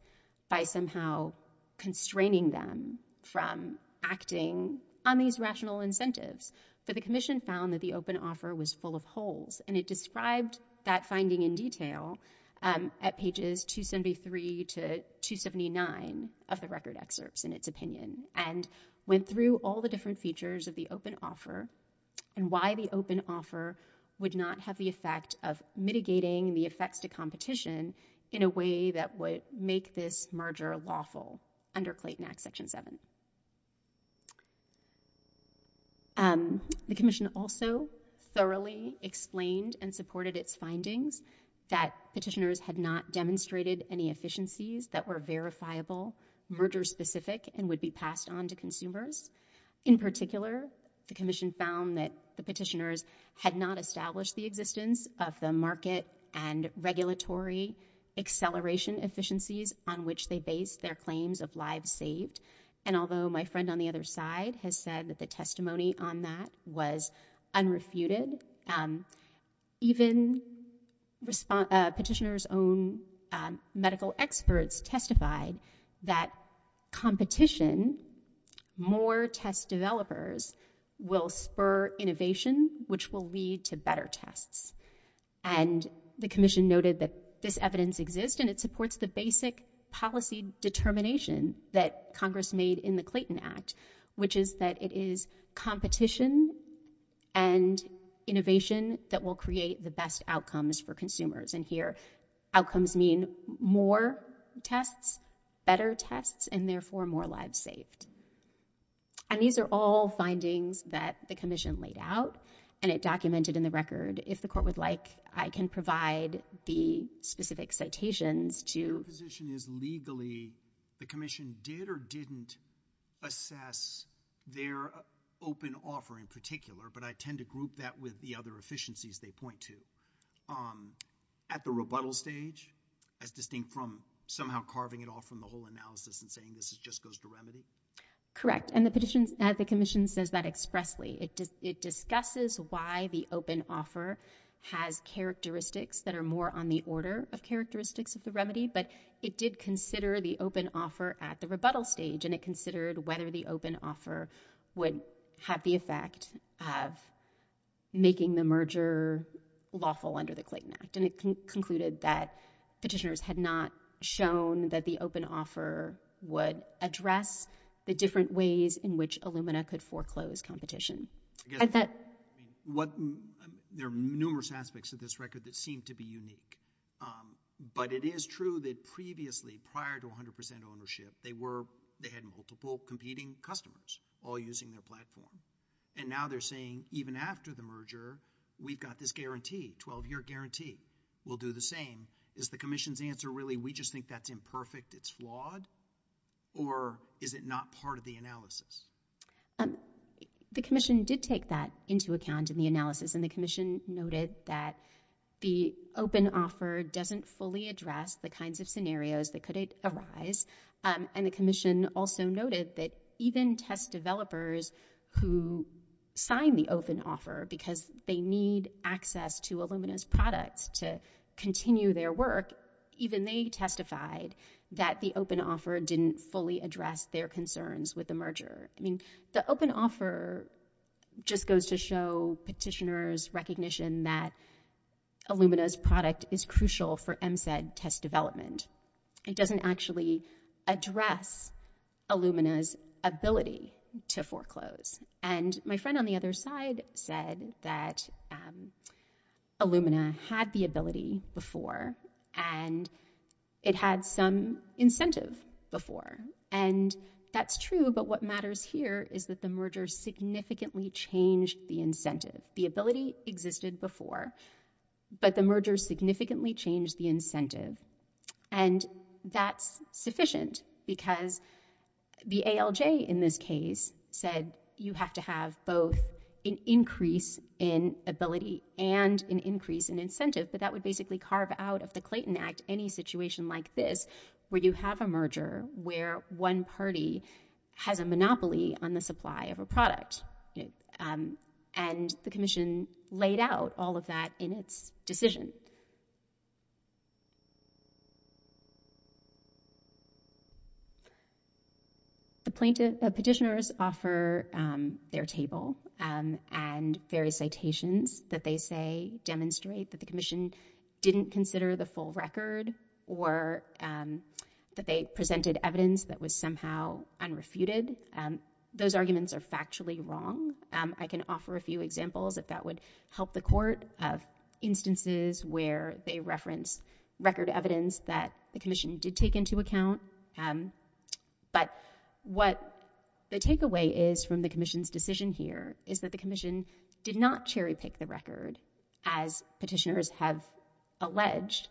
by somehow constraining them from acting on these rational incentives, but the commission found that the open offer was full of holes, and it described that finding in detail um, at pages 273 to 279 of the record excerpts in its opinion, and went through all the different features of the open offer and why the open offer would not have the effect of mitigating the effects to competition in a way that would make this merger lawful under Clayton Act Section 7. Um, the commission also thoroughly explained and supported its findings that petitioners had not demonstrated any efficiencies that were verifiable, merger-specific, and would be passed on to consumers. In particular, the commission found that the petitioners had not established the existence of the market and regulatory acceleration efficiencies on which they based their claims of lives saved, and although my friend on the other side has said that the testimony on that was unrefuted, um, even uh, petitioners' own um, medical experts testified that competition, more test developers, will spur innovation, which will lead to better tests. And the commission noted that this evidence exists, and it supports the basic policy determination that Congress made in the Clayton Act, which is that it is competition and innovation that will create the best outcomes for consumers. And here, outcomes mean more tests, better tests, and therefore more lives saved. And these are all findings that the commission laid out, and it documented in the record. If the court would like, I can provide the specific citations to... Your position is legally the commission did or didn't assess their open offer in particular, but I tend to group that with the other efficiencies they point to. Um, at the rebuttal stage, as distinct from somehow carving it off from the whole analysis and saying this just goes to remedy? Correct. And the uh the commission says that expressly. It discusses why the open offer has characteristics that are more on the order of characteristics of the remedy, but it did consider the open offer at the rebuttal stage, and it considered whether the open offer would have the effect of making the merger lawful under the Clayton Act. And it concluded that petitioners had not shown that the open offer would address the different ways in which Illumina could foreclose competition. There are numerous aspects of this record that seem to be unique, um, but it is true that previously, prior to 100% ownership, they had multiple competing customers all using their platform. And now they're saying even after the merger, we've got this guarantee, 12-year guarantee. We'll do the same. Is the commission's answer really we just think that's imperfect, it's flawed, or is it not part of the analysis? Um, the commission did take that into account in the analysis, and the commission noted that the open offer doesn't fully address the kinds of scenarios that could arise, um, and the commission also noted that even test developers who sign the open offer because they need access to Illumina's products to continue their work, even they testified that the open offer didn't fully address their concerns with the merger. I mean, the open offer just goes to show petitioners' recognition that Illumina's product is crucial for MCED test development. It doesn't actually address Illumina's ability to foreclose. And my friend on the other side said that um, Illumina had the ability before and it had some incentive before. And that's true, but what matters here is that the merger significantly changed the incentive. The ability existed before, but the merger significantly changed the incentive. And that's sufficient because the ALJ in this case said you have to have both an increase in ability and an increase in incentive, but that would basically carve out of the Clayton Act any situation like this where you have a merger where one party has a monopoly on the supply of a product. Um, and the commission laid out all of that in its decision. The uh, petitioners offer um, their table Um, and various citations that they say demonstrate that the commission didn't consider the full record or um, that they presented evidence that was somehow unrefuted. Um, those arguments are factually wrong. I can offer a few examples if that would help the court of instances where they reference record evidence that the commission did take into account. But what the takeaway is from the commission's decision here is that the commission did not cherry pick the record as petitioners have alleged.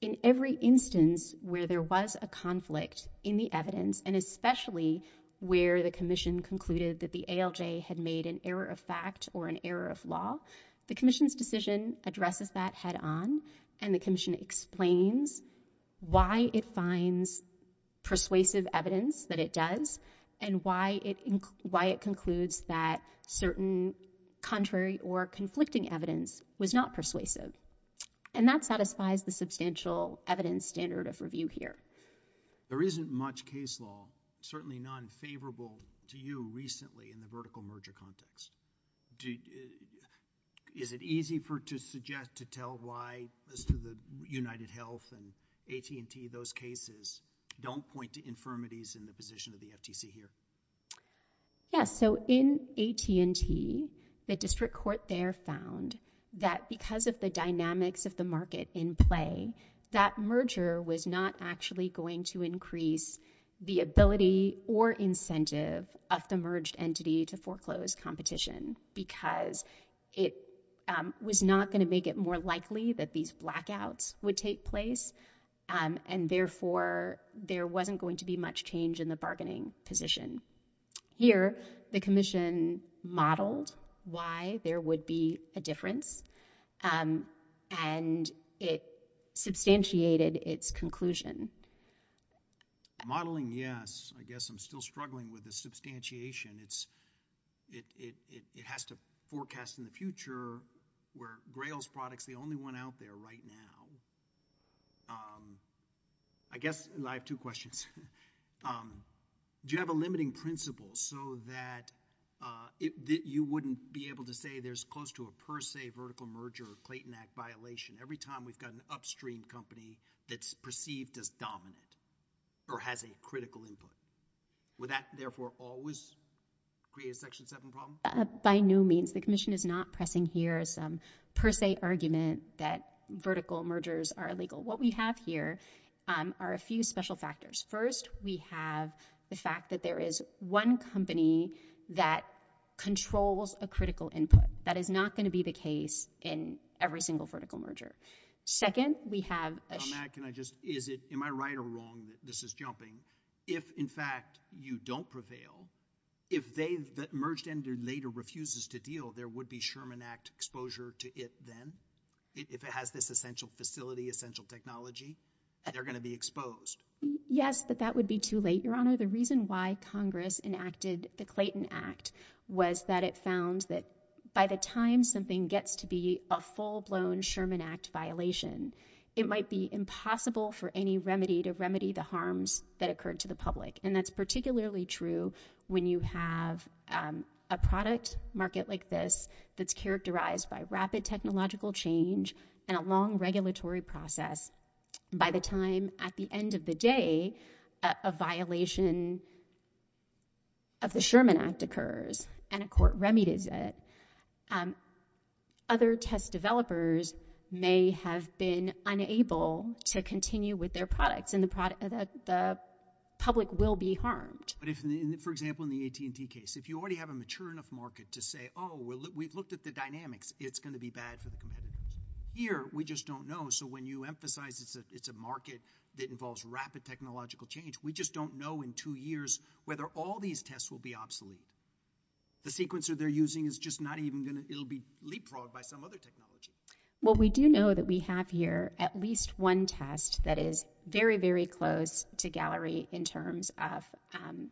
In every instance where there was a conflict in the evidence, and especially where the commission concluded that the ALJ had made an error of fact or an error of law, the commission's decision addresses that head on and the commission explains why it finds persuasive evidence that it does and why it incl why it concludes that certain contrary or conflicting evidence was not persuasive. And that satisfies the substantial evidence standard of review here. There isn't much case law, certainly none favorable to you recently in the vertical merger context. Is it easy to suggest, to tell why as to the United Health and AT&T, those cases don't point to infirmities in the position of the FTC here? Yes, so in AT&T, the district court there found that because of the dynamics of the market in play, that merger was not actually going to increase the ability or incentive of the merged entity to foreclose competition because it um, was not going to make it more likely that these blackouts would take place Um, and therefore there wasn't going to be much change in the bargaining position. Here, the commission modeled why there would be a difference um, and it substantiated its conclusion. Modeling, yes. I guess I'm still struggling with the substantiation. It has to forecast in the future where Grail's product's the only one out there right now. Um, I guess I have two questions. Um, do you have a limiting principle so uh, that you wouldn't be able to say there's close to a per se vertical merger or Clayton Act violation every time we've got an upstream company that's perceived as dominant or has a critical input? Would that therefore always create a Section 7 problem? Uh, by no means. The commission is not pressing here some per se argument that vertical mergers are illegal. What we have here um, are a few special factors. First, we have the fact that there is one company that controls a critical input. That is not going to be the case in every single vertical merger. Second, we have a... Matt, can I just... Is it... Am I right or wrong that this is jumping? If, in fact, you don't prevail, if they the merged entity later refuses to deal, there would be Sherman Act exposure to it then? If it has this essential facility, essential technology, they're going to be exposed. Yes, but that would be too late, Your Honor. The reason why Congress enacted the Clayton Act was that it found that by the time something gets to be a full-blown Sherman Act violation, it might be impossible for any remedy to remedy the harms that occurred to the public. And that's particularly true when you have um, a product market like this that's characterized by rapid technological change and a long regulatory process. By the time, at the end of the day, a violation of the Sherman Act occurs and a court remedies it, um, other test developers may have been unable to continue with their products and the public will be harmed. But if, for example, in the AT&T case, if you already have a mature enough market to say, oh, we've looked at the dynamics, it's going to be bad for the competitors. Here, we just don't know. So when you emphasize it's a market that involves rapid technological change, we just don't know in two years whether all these tests will be obsolete. The sequencer they're using is just not even going to, it'll be leapfrogged by some other technology. Well, we do know that we have here at least one test that is very, very close to Galleri in terms of um,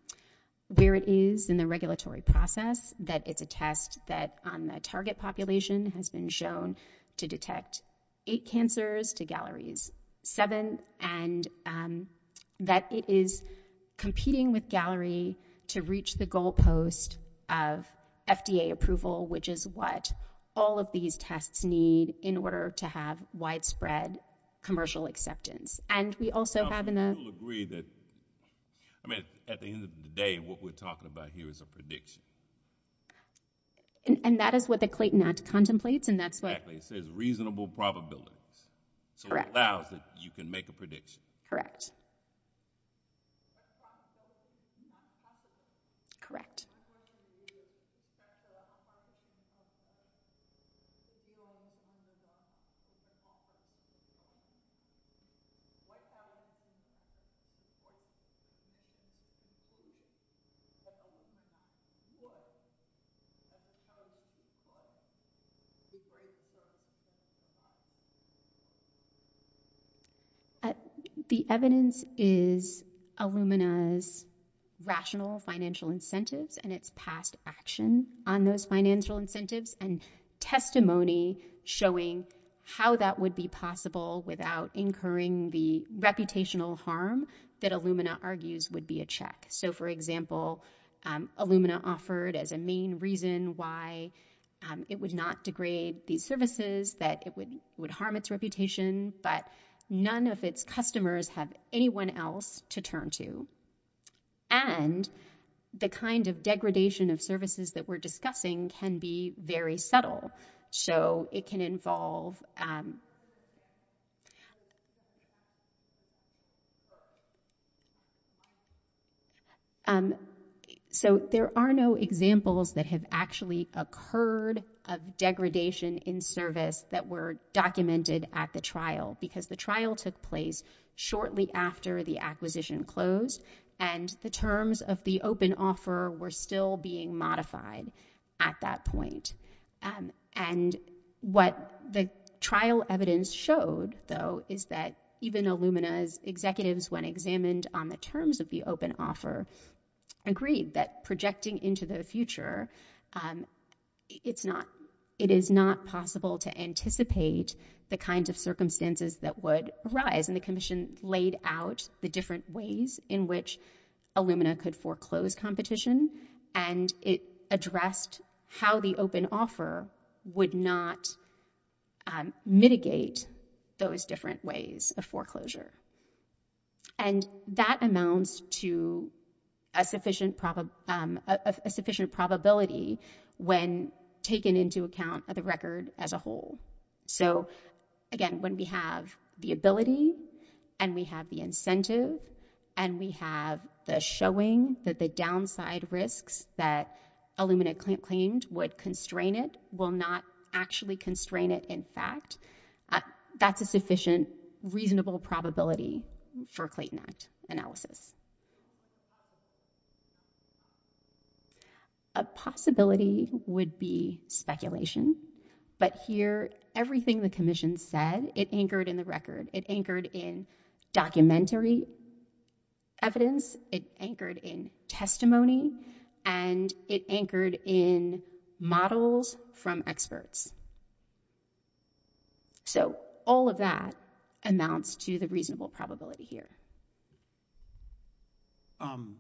where it is in the regulatory process, that it's a test that on the target population has been shown to detect eight cancers to Galleri's seven, and um, that it is competing with Galleri to reach the goalpost of FDA approval, which is what all of these tests need in order to have widespread commercial acceptance. And we also have in the... You'll agree that, I mean, at the end of the day, what we're talking about here is a prediction. And that is what the Clayton Act contemplates, and that's what... Exactly. It says reasonable probabilities. Correct. So it allows that you can make a prediction. Correct. Correct. The evidence is Illumina's rational financial incentives and its past action on those financial incentives and testimony showing how that would be possible without incurring the reputational harm that Illumina argues would be a check. So, for example, um, Illumina offered as a main reason why um, it would not degrade these services, that it would harm its reputation, but none of its customers have anyone else to turn to. And the kind of degradation of services that we're discussing can be very subtle. So it can involve... Um, um, so there are no examples that have actually occurred of degradation in service that were documented at the trial because the trial took place shortly after the acquisition closed and the terms of the open offer were still being modified at that point. Um, and what the trial evidence showed, though, is that even Illumina's executives, when examined on the terms of the open offer, agreed that projecting into the future, um, it is not possible to anticipate the kinds of circumstances that would arise. And the commission laid out the different ways in which Illumina could foreclose competition and it addressed how the open offer would not um, mitigate those different ways of foreclosure. And that amounts to a sufficient um, probability when taken into account of the record as a whole. So, again, when we have the ability and we have the incentive and we have the showing that the downside risks that Illumina claimed would constrain it will not actually constrain it in fact, uh, that's a sufficient reasonable probability for Clayton Act analysis. A possibility would be speculation, but here everything the commission said, it anchored in the record. It anchored in documentary evidence, it anchored in testimony, and it anchored in models from experts. So all of that amounts to the reasonable probability here. Um,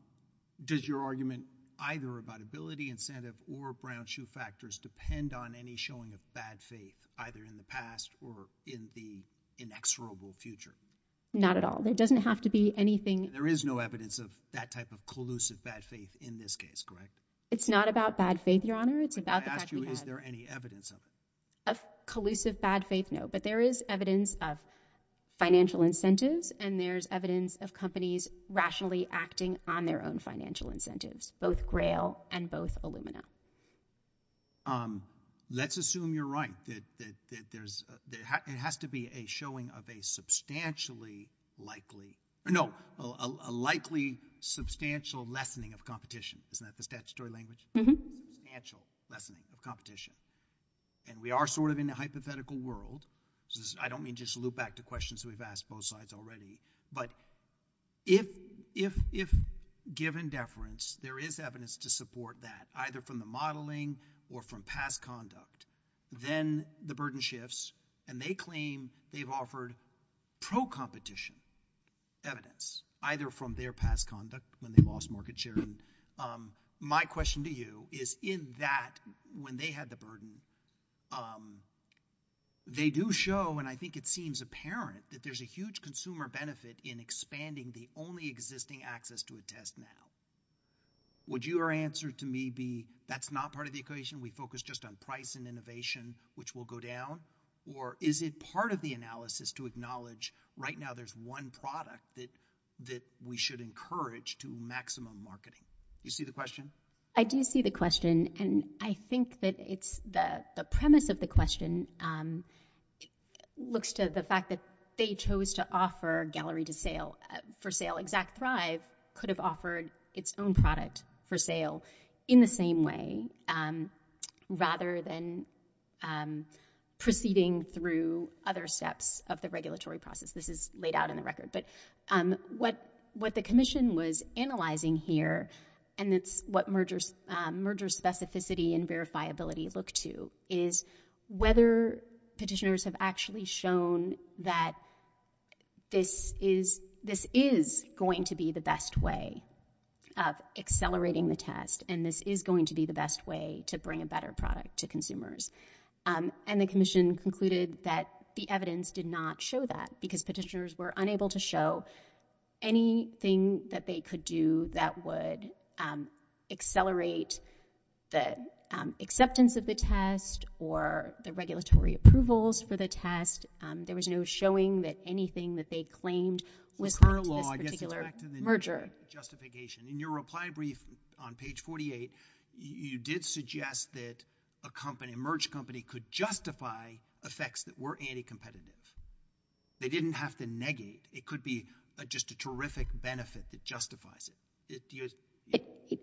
does your argument either about ability, incentive, or Brown Shoe factors depend on any showing of bad faith, either in the past or in the inexorable future? Not at all. There doesn't have to be anything... There is no evidence of that type of collusive bad faith in this case, correct? It's not about bad faith, Your Honor. It's about the fact we have... I asked you, is there any evidence of it? a collusive bad faith, no, but there is evidence of financial incentives and there's evidence of companies rationally acting on their own financial incentives, both Grail and both Illumina. Um, let's assume you're right, that that there's, it has to be a showing of a substantially likely, no, a likely substantial lessening of competition. Isn't that the statutory language? Mm-hmm. Substantial lessening of competition. And we are sort of in a hypothetical world. I don't mean just loop back to questions we've asked both sides already, but if given deference, there is evidence to support that, either from the modeling or from past conduct, then the burden shifts and they claim they've offered pro-competition evidence, either from their past conduct when they lost market share. And um, my question to you is in that, when they had the burden, um, they do show, and I think it seems apparent, that there's a huge consumer benefit in expanding the only existing access to a test now. Would your answer to me be, that's not part of the equation, we focus just on price and innovation, which will go down? Or is it part of the analysis to acknowledge, right now there's one product that that we should encourage to maximum marketing? You see the question? I do see the question, and I think that it's the premise of the question um, looks to the fact that they chose to offer Galleri to sale uh for sale. Exact Thrive could have offered its own product for sale in the same way, um, rather than um, proceeding through other steps of the regulatory process. This is laid out in the record. But what the commission was analyzing here, and it's what um, merger specificity and verifiability look to, is whether petitioners have actually shown that this is going to be the best way of accelerating the test, and this is going to be the best way to bring a better product to consumers. Um, and the commission concluded that the evidence did not show that, because petitioners were unable to show anything that they could do that would Um, accelerate the um, acceptance of the test or the regulatory approvals for the test. Um, there was no showing that anything that they claimed was linked to this particular merger. Justification. In your reply brief on page 48, you did suggest that a company, a merged company, could justify effects that were anti-competitive. They didn't have to negate. It could be just a terrific benefit that justifies it.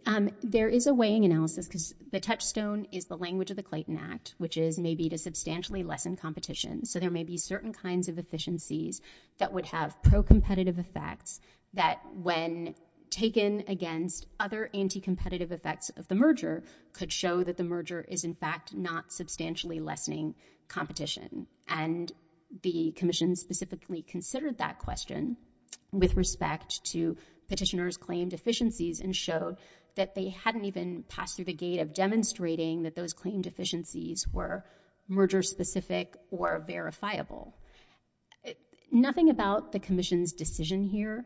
Um, there is a weighing analysis, because the touchstone is the language of the Clayton Act, which is maybe to substantially lessen competition. So there may be certain kinds of efficiencies that would have pro-competitive effects that, when taken against other anti-competitive effects of the merger, could show that the merger is, in fact, not substantially lessening competition. And the commission specifically considered that question with respect to petitioners' claimed deficiencies and showed that they hadn't even passed through the gate of demonstrating that those claimed deficiencies were merger-specific or verifiable. Nothing about the commission's decision here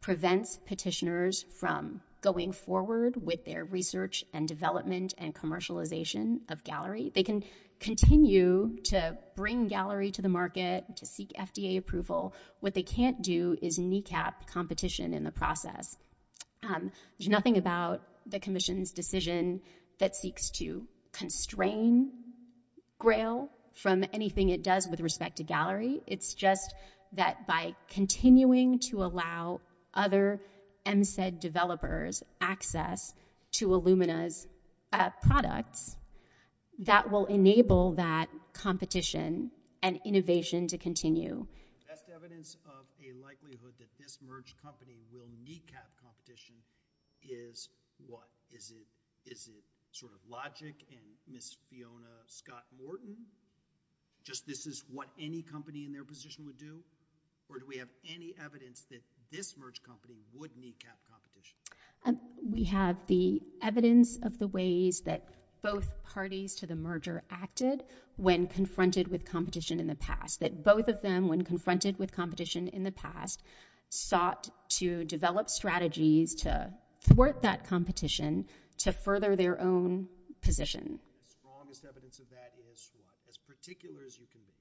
prevents petitioners from going forward with their research and development and commercialization of Galleri. They can continue to bring Galleri to the market, to seek FDA approval. What they can't do is kneecap competition in the process. Um, there's nothing about the commission's decision that seeks to constrain Grail from anything it does with respect to Galleri. It's just that by continuing to allow other MCED developers access to Illumina's uh, products, that will enable that competition and innovation to continue. Best evidence of a likelihood that this merged company will kneecap competition is what? Is it sort of logic and Ms. Fiona Scott-Morton? Just this is what any company in their position would do? Or do we have any evidence that this merged company would kneecap competition? Um, we have the evidence of the ways that both parties to the merger acted when confronted with competition in the past. That both of them, when confronted with competition in the past, sought to develop strategies to thwart that competition to further their own position. The strongest evidence of that is what? As particular as you can be.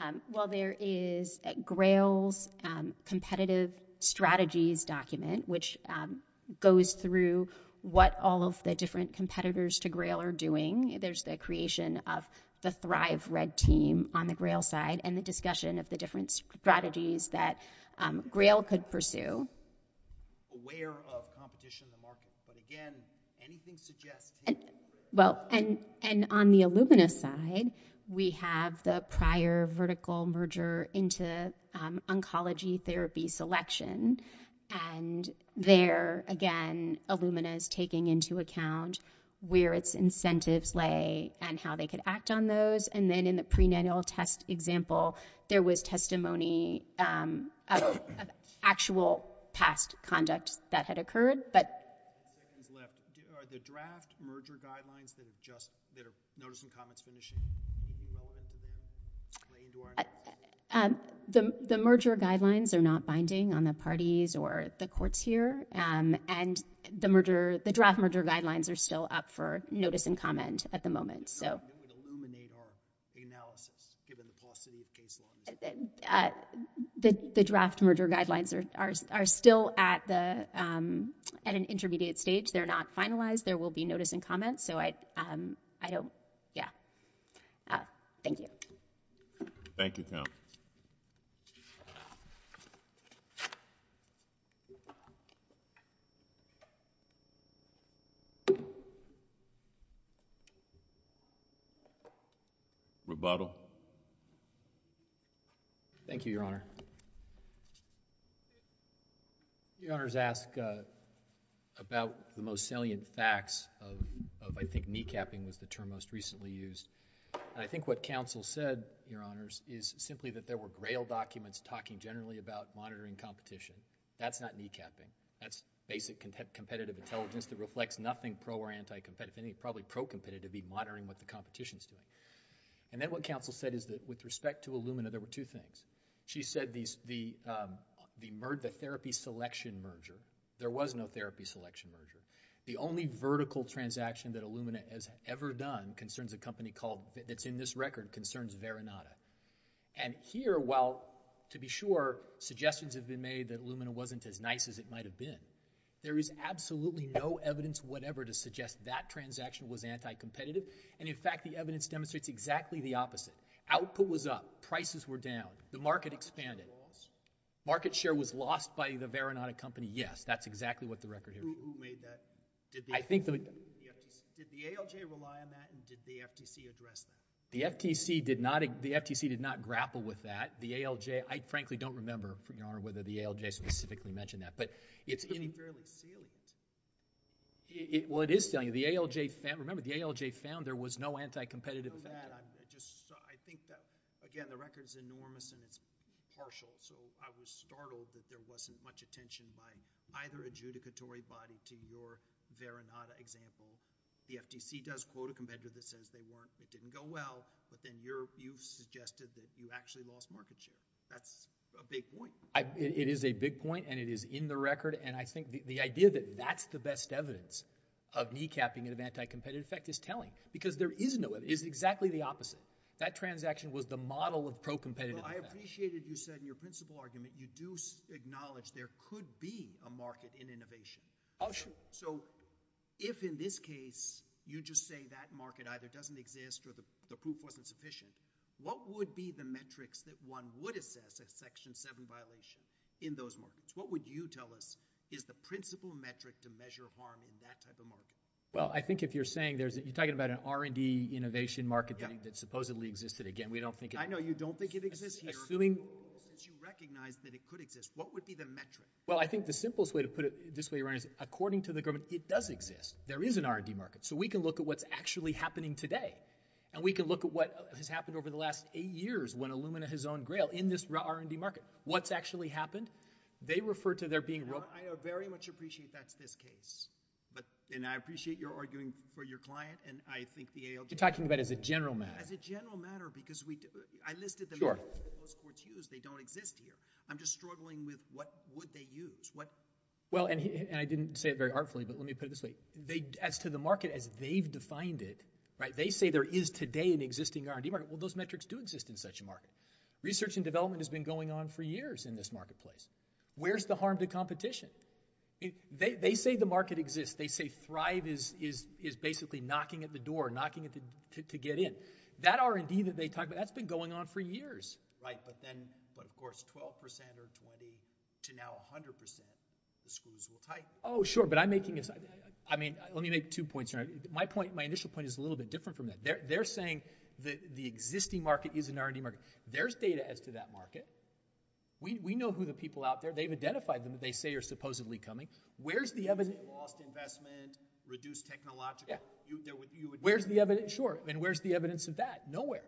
Um, well, there is Grail's um, competitive strategies document, which um, goes through what all of the different competitors to Grail are doing. There's the creation of the Thrive Red team on the Grail side and the discussion of the different strategies that um, Grail could pursue. Aware of competition in the market, but again, anything suggests. Well, and and on the Illumina side, we have the prior vertical merger into um, oncology therapy selection. And there, again, Illumina is taking into account where its incentives lay and how they could act on those. And then in the prenatal test example, there was testimony um, of, actual past conduct that had occurred, but seconds left. Are the draft merger guidelines that have just that are notice and comments finishing anything relevant to them play into our? Um, the, the merger guidelines are not binding on the parties or the courts here, um, and the merger, the draft merger guidelines are still up for notice and comment at the moment. So, it would illuminate our analysis, given the paucity of case law. Uh, the draft merger guidelines are are, are still at the um, at an intermediate stage. They're not finalized. There will be notice and comment. So I um, I don't. Yeah. Uh, thank you. Thank you, Counsel. Rebuttal. Thank you, Your Honor. Your Honor's asked uh, about the most salient facts of, of, I think, kneecapping was the term most recently used. I think what counsel said, Your Honors, is simply that there were Grail documents talking generally about monitoring competition. That's not kneecapping. That's basic competitive intelligence that reflects nothing pro or anti-competitive. Anything probably pro-competitive, be monitoring what the competition's doing. And then what counsel said is that with respect to Illumina, there were two things. She said um, the therapy selection merger, there was no therapy selection merger. The only vertical transaction that Illumina has ever done concerns a company called, that's in this record, concerns Verinata. And here, while, to be sure, suggestions have been made that Illumina wasn't as nice as it might have been, there is absolutely no evidence whatever to suggest that transaction was anti-competitive. And in fact, the evidence demonstrates exactly the opposite. Output was up. Prices were down. The market expanded. Market share was lost by the Verinata company. Yes, that's exactly what the record here shows. Who made that? Did the, I think the, did the ALJ rely on that, and did the FTC address that? The FTC did not. The FTC did not grapple with that. The ALJ. I frankly don't remember, Your Honor, whether the ALJ specifically mentioned that. But it's in, fairly salient. Well, it is salient. The ALJ found. Remember, the ALJ found there was no anti-competitive effect. I just. I think that again, the record is enormous and it's partial. So I was startled that there wasn't much attention by either adjudicatory body to your Verinata example. The FTC does quote a competitor that says they weren't. It didn't go well, but then you've suggested that you actually lost market share. That's a big point. It, it is a big point, and it is in the record. And I think the, the idea that that's the best evidence of kneecapping and of anti-competitive effect is telling, because there is no evidence. It is exactly the opposite. That transaction was the model of pro-competitive well, I appreciated you said in your principal argument you do acknowledge there could be a market in innovation. Oh, sure. So if in this case you just say that market either doesn't exist or the, the proof wasn't sufficient, what would be the metrics that one would assess a Section 7 violation in those markets? What would you tell us is the principal metric to measure harm in that type of market? Well, I think if you're saying there's, you're talking about an R&D innovation market that, that supposedly existed. Again, we don't think it. I know you don't think it exists here. Assuming. Since you recognize that it could exist, what would be the metric? Well, I think the simplest way to put it this way, Your Honor, is according to the government, it does exist. There is an R&D market. So we can look at what's actually happening today. And we can look at what has happened over the last eight years when Illumina has owned Grail in this R&D market. What's actually happened? They refer to there being... I very much appreciate that's this case. And I appreciate your arguing for your client, and I think the ALJ... You're talking about as a general matter. As a general matter, because we, I listed them... Sure. Those courts use, they don't exist here. I'm just struggling with what would they use? What... Well, and, he, and I didn't say it very artfully, but let me put it this way. They, as to the market as they've defined it, right? They say there is today an existing R&D market. Well, those metrics do exist in such a market. Research and development has been going on for years in this marketplace. Where's the harm to competition? They, they say the market exists. They say Thrive is, is, is basically knocking at the door, knocking at the, to, to get in. That R&D that they talk about, that's been going on for years. Right, but then, but of course, twelve percent or twenty to now hundred percent, the screws will tighten. Oh, sure, but I'm making I mean, let me make two points here. My point, my initial point is a little bit different from that. They're, they're saying that the existing market is an R&D market. There's data as to that market. We, we know who the people out there, they've identified them that they say are supposedly coming. Where's the evidence? Lost investment, reduced technological, Yeah. you, there would, you would. Where's the evidence? Sure, and where's the evidence of that? Nowhere.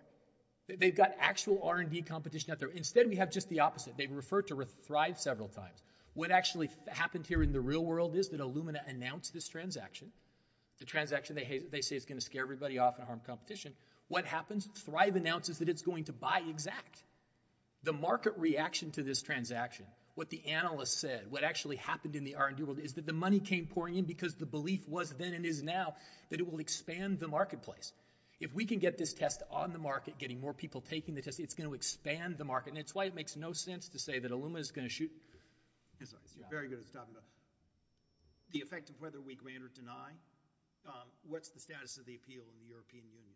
They- They've got actual R&D competition out there. Instead, we have just the opposite. They've referred to Thrive several times. What actually happened here in the real world is that Illumina announced this transaction. The transaction they, they say is going to scare everybody off and harm competition. What happens? Thrive announces that it's going to buy Exact. The market reaction to this transaction, what the analysts said, what actually happened in the R&D world is that the money came pouring in because the belief was then and is now that it will expand the marketplace. If we can get this test on the market, getting more people taking the test, it's going to expand the market. And it's why it makes no sense to say that Illumina is going to shoot. Sir. You're very good at stopping. The effect of whether we grant or deny, um, what's the status of the appeal in the European Union?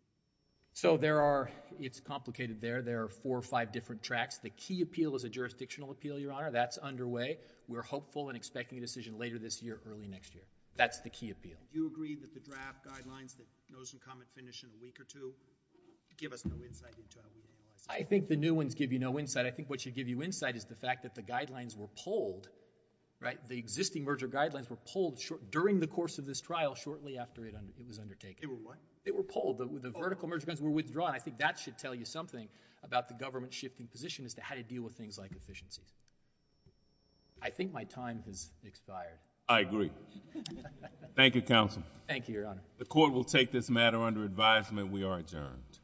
So there are, it's complicated there. There are four or five different tracks. The key appeal is a jurisdictional appeal, Your Honor. That's underway. We're hopeful and expecting a decision later this year, early next year. That's the key appeal. Do you agree that the draft guidelines that notice and comment finish in a week or two give us no insight into how we analyze it? I think the new ones give you no insight. I think what should give you insight is the fact that the guidelines were pulled, right? The existing merger guidelines were pulled during the course of this trial, shortly after it, it was undertaken. They were what? They were pulled. The, the oh. vertical merger guns were withdrawn. I think that should tell you something about the government shifting position as to how to deal with things like efficiencies. I think my time has expired. I agree. Thank you, counsel. Thank you, Your Honor. The court will take this matter under advisement. We are adjourned.